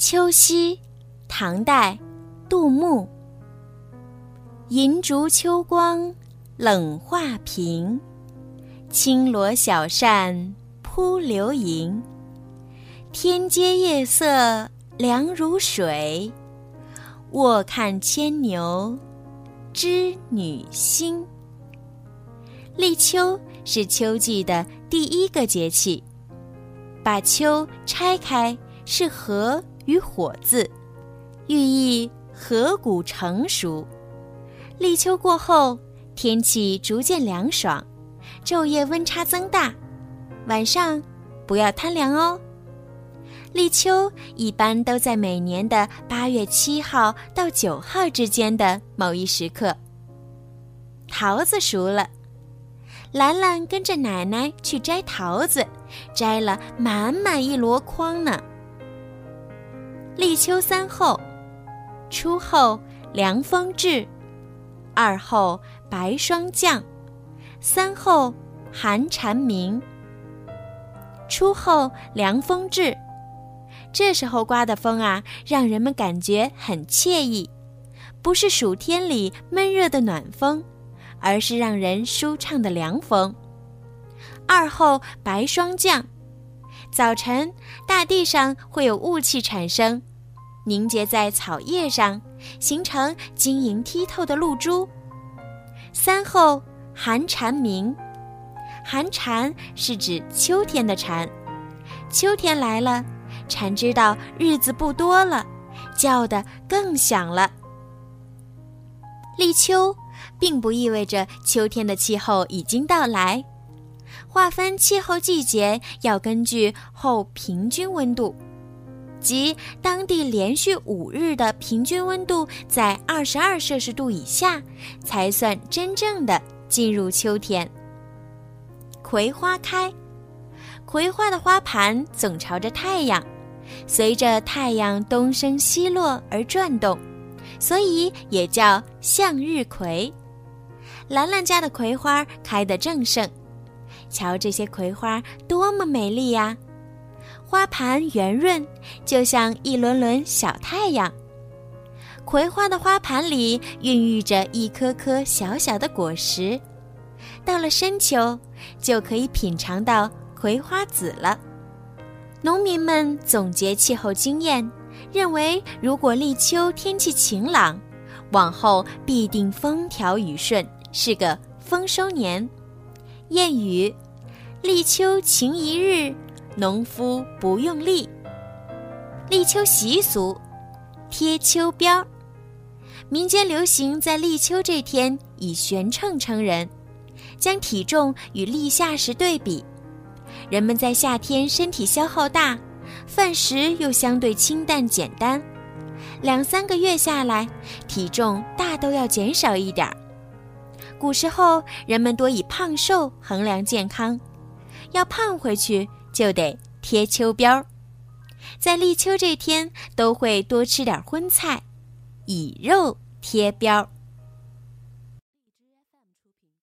秋夕，唐代，杜牧。银烛秋光冷画屏，轻罗小扇扑流萤。天阶夜色凉如水，卧看牵牛织女星。立秋是秋季的第一个节气，把秋拆开是禾。与火字，寓意禾谷成熟。立秋过后，天气逐渐凉爽，昼夜温差增大，晚上不要贪凉哦。立秋一般都在每年的八月七号到九号之间的某一时刻。桃子熟了，兰兰跟着奶奶去摘桃子，摘了满满一箩筐呢。立秋三候：初候凉风至，二候白霜降，三候寒蝉鸣。初候凉风至，这时候刮的风啊，让人们感觉很惬意，不是暑天里闷热的暖风，而是让人舒畅的凉风。二候白霜降，早晨大地上会有雾气产生。凝结在草叶上，形成晶莹剔透的露珠。三候寒蝉鸣，寒蝉是指秋天的蝉。秋天来了，蝉知道日子不多了，叫得更响了。立秋，并不意味着秋天的气候已经到来。划分气候季节要根据后平均温度。即当地连续五日的平均温度在二十二摄氏度以下，才算真正的进入秋天。葵花开，葵花的花盘总朝着太阳，随着太阳东升西落而转动，所以也叫向日葵。兰兰家的葵花开得正盛，瞧这些葵花多么美丽呀！花盘圆润，就像一轮轮小太阳。葵花的花盘里孕育着一颗颗小小的果实，到了深秋，就可以品尝到葵花籽了。农民们总结气候经验，认为如果立秋天气晴朗，往后必定风调雨顺，是个丰收年。谚语：“立秋晴一日。”农夫不用力。立秋习俗，贴秋膘。民间流行在立秋这天以悬秤称人，将体重与立夏时对比。人们在夏天身体消耗大，饭食又相对清淡简单，两三个月下来，体重大都要减少一点儿。古时候人们多以胖瘦衡量健康，要胖回去。就得贴秋膘，在立秋这天都会多吃点荤菜，以肉贴膘。